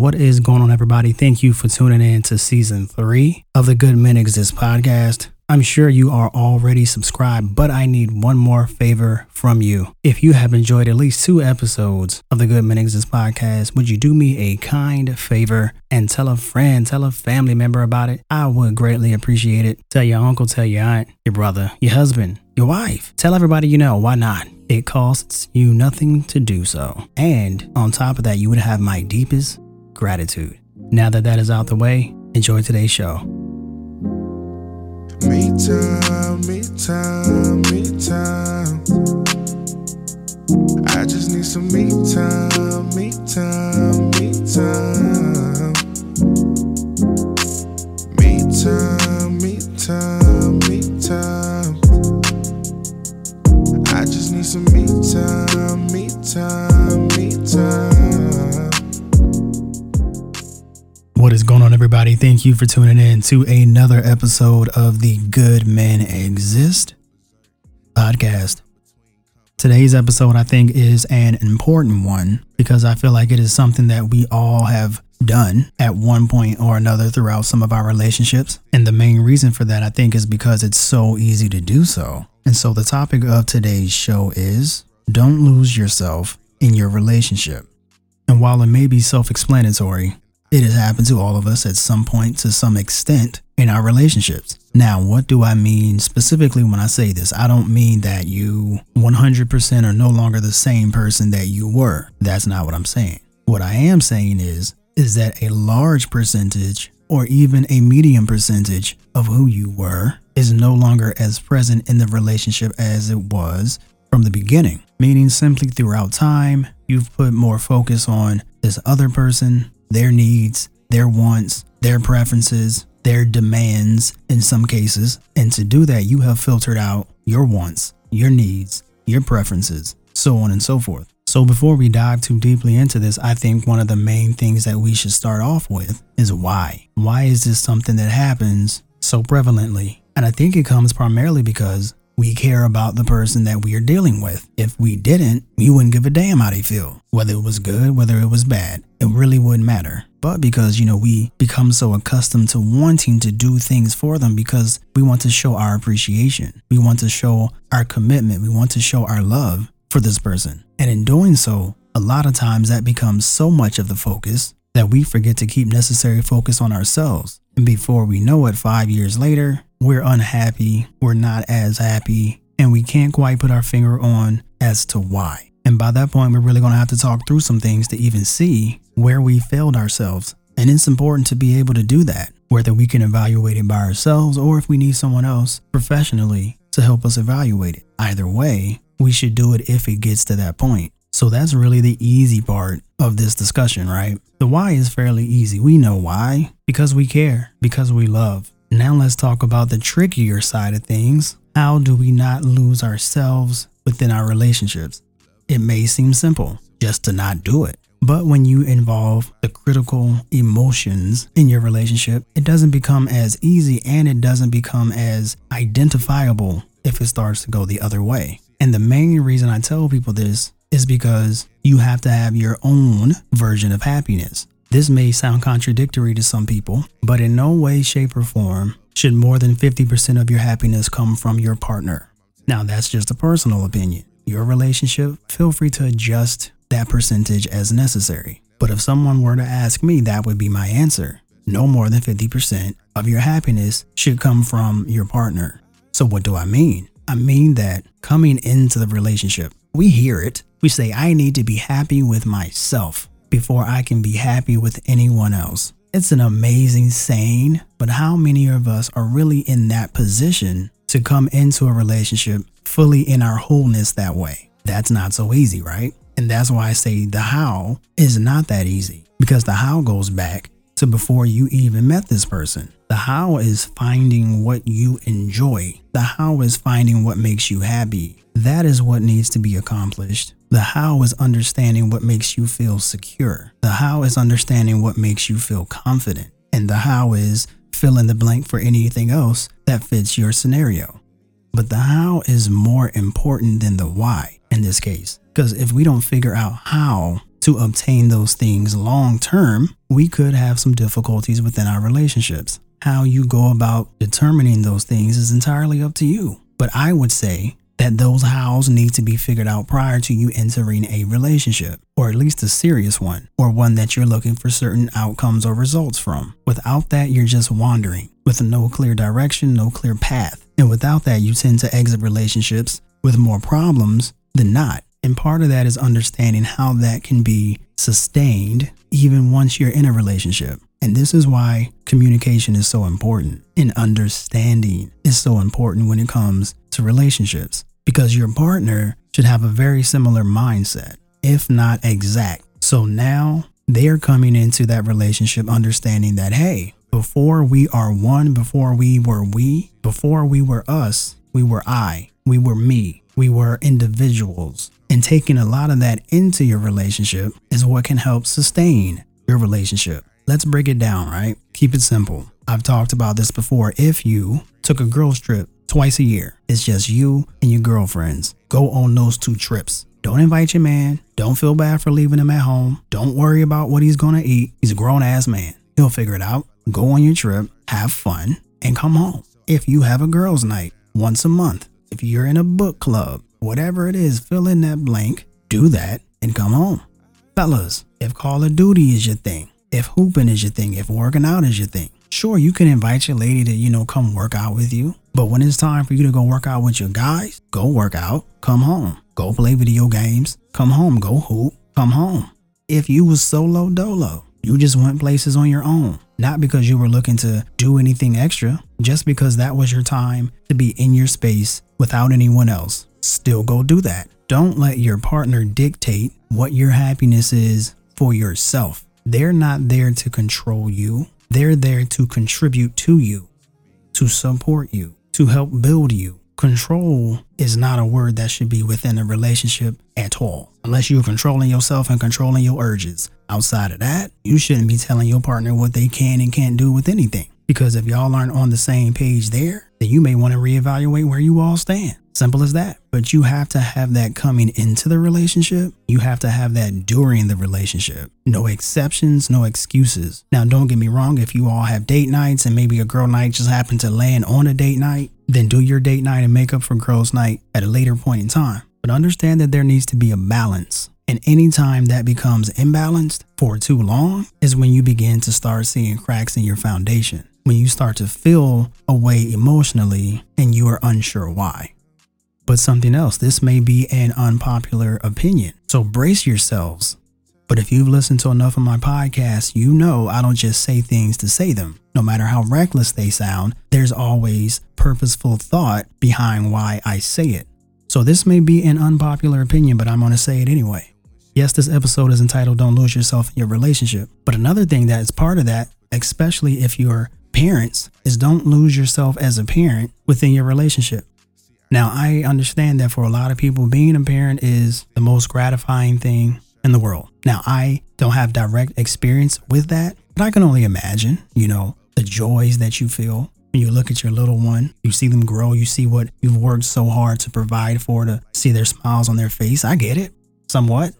What is going on, everybody? Thank you for tuning in to season three of the Good Men Exist podcast. I'm sure you are already subscribed, but I need one more favor from you. If you have enjoyed at least two episodes of the Good Men Exist podcast, would you do me a kind favor and tell a friend, tell a family member about it? I would greatly appreciate it. Tell your uncle, tell your aunt, your brother, your husband, your wife. Tell everybody you know. Why not? It costs you nothing to do so. And on top of that, you would have my deepest gratitude. Now that that is out the way, enjoy today's show. Me time, me time, me time. I just need some me time, me time, me time. Thank you for tuning in to another episode of the Good Men Exist podcast. Today's episode, I think, is an important one because I feel like it is something that we all have done at one point or another throughout some of our relationships. And the main reason for that, I think, is because it's so easy to do so. And so the topic of today's show is don't lose yourself in your relationship. And while it may be self explanatory, it has happened to all of us at some point to some extent in our relationships. Now, what do I mean specifically when I say this? I don't mean that you 100% are no longer the same person that you were. That's not what I'm saying. What I am saying is is that a large percentage or even a medium percentage of who you were is no longer as present in the relationship as it was from the beginning. Meaning simply throughout time, you've put more focus on this other person, their needs, their wants, their preferences, their demands in some cases. And to do that, you have filtered out your wants, your needs, your preferences, so on and so forth. So before we dive too deeply into this, I think one of the main things that we should start off with is why. Why is this something that happens so prevalently? And I think it comes primarily because we care about the person that we are dealing with. If we didn't, we wouldn't give a damn how they feel. Whether it was good, whether it was bad, it really wouldn't matter. But because, you know, we become so accustomed to wanting to do things for them because we want to show our appreciation. We want to show our commitment. We want to show our love for this person. And in doing so, a lot of times that becomes so much of the focus that we forget to keep necessary focus on ourselves. And before we know it, five years later, we're unhappy, we're not as happy, and we can't quite put our finger on as to why. And by that point, we're really going to have to talk through some things to even see where we failed ourselves. And it's important to be able to do that, whether we can evaluate it by ourselves or if we need someone else professionally to help us evaluate it. Either way, we should do it if it gets to that point. So that's really the easy part of this discussion, right? The why is fairly easy. We know why because we care, because we love. Now let's talk about the trickier side of things. How do we not lose ourselves within our relationships? It may seem simple just to not do it. But when you involve the critical emotions in your relationship, it doesn't become as easy and it doesn't become as identifiable if it starts to go the other way. And the main reason I tell people this is because you have to have your own version of happiness. This may sound contradictory to some people, but in no way, shape, or form should more than 50% of your happiness come from your partner. Now, that's just a personal opinion. Your relationship, feel free to adjust that percentage as necessary. But if someone were to ask me, that would be my answer. No more than 50% of your happiness should come from your partner. So, what do I mean? I mean that coming into the relationship, we hear it. We say, I need to be happy with myself before I can be happy with anyone else. It's an amazing saying, but how many of us are really in that position to come into a relationship fully in our wholeness that way? That's not so easy, right? And that's why I say the how is not that easy because the how goes back to before you even met this person. The how is finding what you enjoy. The how is finding what makes you happy. That is what needs to be accomplished. The how is understanding what makes you feel secure. The how is understanding what makes you feel confident. And the how is fill in the blank for anything else that fits your scenario. But the how is more important than the why in this case. Because if we don't figure out how to obtain those things long term, we could have some difficulties within our relationships. How you go about determining those things is entirely up to you. But I would say that those hows need to be figured out prior to you entering a relationship, or at least a serious one, or one that you're looking for certain outcomes or results from. Without that, you're just wandering with no clear direction, no clear path. And without that, you tend to exit relationships with more problems than not. And part of that is understanding how that can be sustained even once you're in a relationship. And this is why communication is so important and understanding is so important when it comes to relationships because your partner should have a very similar mindset, if not exact. So now they're coming into that relationship understanding that, hey, before we are one, before we were we, before we were us, we were I, we were me, we were individuals. And taking a lot of that into your relationship is what can help sustain your relationship. Let's break it down, right? Keep it simple. I've talked about this before. If you took a girls trip twice a year, it's just you and your girlfriends. Go on those two trips. Don't invite your man. Don't feel bad for leaving him at home. Don't worry about what he's to eat. He's a grown ass man. He'll figure it out. Go on your trip, have fun, and come home. If you have a girls' night once a month, if you're in a book club, whatever it is, fill in that blank, do that, and come home. Fellas, if Call of Duty is your thing, if hooping is your thing, if working out is your thing, sure, you can invite your lady to, you know, come work out with you. But when it's time for you to go work out with your guys, go work out, come home. Go play video games, come home, go hoop, come home. If you was solo dolo, you just went places on your own, not because you were looking to do anything extra, just because that was your time to be in your space without anyone else. Still go do that. Don't let your partner dictate what your happiness is for yourself. They're not there to control you, they're there to contribute to you, to support you, to help build you. Control is not a word that should be within a relationship at all, unless you're controlling yourself and controlling your urges. Outside of that, you shouldn't be telling your partner what they can and can't do with anything. Because if y'all aren't on the same page there, then you may want to reevaluate where you all stand. Simple as that. But you have to have that coming into the relationship. You have to have that during the relationship. No exceptions, no excuses. Now, don't get me wrong, if you all have date nights and maybe a girl night just happened to land on a date night, then do your date night and make up for girls' night at a later point in time. But understand that there needs to be a balance. And anytime that becomes imbalanced for too long is when you begin to start seeing cracks in your foundation. When you start to feel away emotionally and you are unsure why but something else. This may be an unpopular opinion. So brace yourselves. But if you've listened to enough of my podcasts, you know I don't just say things to say them. No matter how reckless they sound, there's always purposeful thought behind why I say it. So this may be an unpopular opinion, but I'm going to say it anyway. Yes, this episode is entitled Don't Lose Yourself in Your Relationship. But another thing that is part of that, especially if you're parents, is don't lose yourself as a parent within your relationship. Now, I understand that for a lot of people, being a parent is the most gratifying thing in the world. Now, I don't have direct experience with that, but I can only imagine, you know, the joys that you feel when you look at your little one. You see them grow, you see what you've worked so hard to provide for, to see their smiles on their face. I get it somewhat.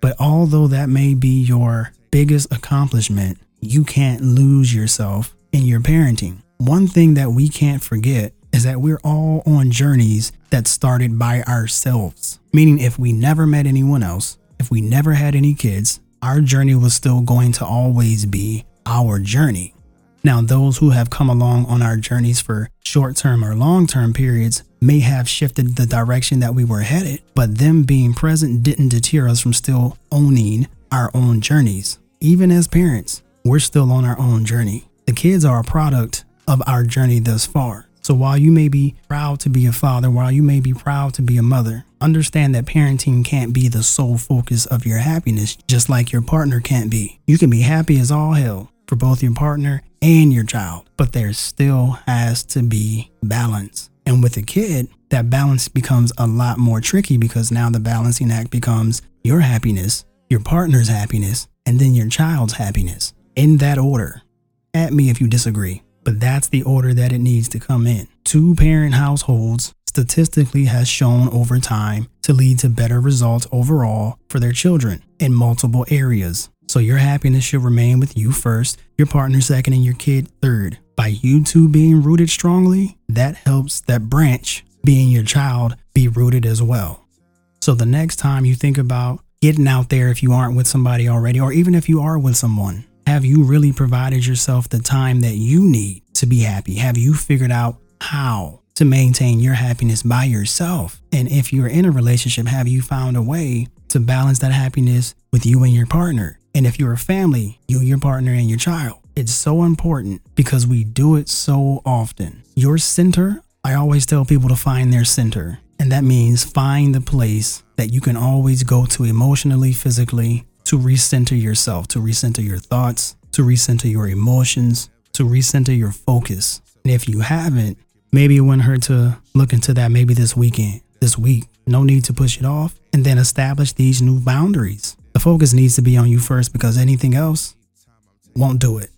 But although that may be your biggest accomplishment, you can't lose yourself in your parenting. One thing that we can't forget is that we're all on journeys that started by ourselves. Meaning, if we never met anyone else, if we never had any kids, our journey was still going to always be our journey. Now, those who have come along on our journeys for short term or long term periods may have shifted the direction that we were headed, but them being present didn't deter us from still owning our own journeys. Even as parents, we're still on our own journey. The kids are a product of our journey thus far. So while you may be proud to be a father, while you may be proud to be a mother, understand that parenting can't be the sole focus of your happiness, just like your partner can't be. You can be happy as all hell for both your partner and your child, but there still has to be balance. And with a kid, that balance becomes a lot more tricky because now the balancing act becomes your happiness, your partner's happiness, and then your child's happiness in that order. At me if you disagree but that's the order that it needs to come in. Two parent households statistically has shown over time to lead to better results overall for their children in multiple areas. So your happiness should remain with you first, your partner second, and your kid third. By you two being rooted strongly, that helps that branch, being your child, be rooted as well. So the next time you think about getting out there if you aren't with somebody already, or even if you are with someone, have you really provided yourself the time that you need to be happy? Have you figured out how to maintain your happiness by yourself? And if you're in a relationship, have you found a way to balance that happiness with you and your partner? And if you're a family, you, your partner, and your child. It's so important because we do it so often. Your center, I always tell people to find their center. And that means find the place that you can always go to emotionally, physically, to recenter yourself, to recenter your thoughts, to recenter your emotions, to recenter your focus. And if you haven't, maybe it wouldn't hurt to look into that maybe this weekend, this week. No need to push it off. And then establish these new boundaries. The focus needs to be on you first because anything else won't do it.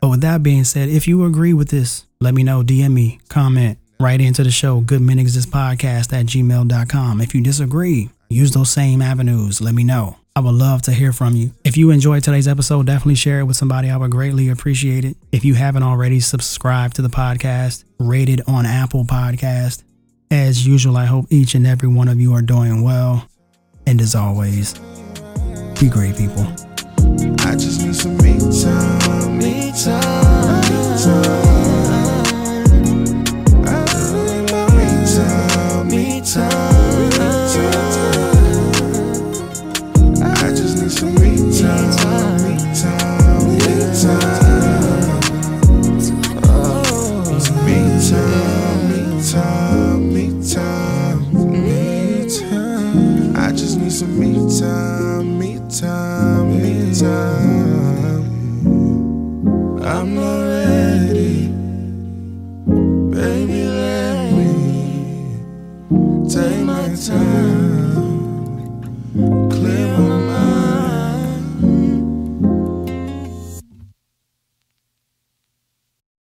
But with that being said, if you agree with this, let me know. DM me, comment, write into the show, Good Men Exist Podcast at gmail.com. If you disagree, use those same avenues. Let me know. I would love to hear from you. If you enjoyed today's episode, definitely share it with somebody. I would greatly appreciate it. If you haven't already, subscribe to the podcast, rated on Apple Podcast. As usual, I hope each and every one of you are doing well. And as always, be great people. I just need some me time, me time, some me time, me time, me time.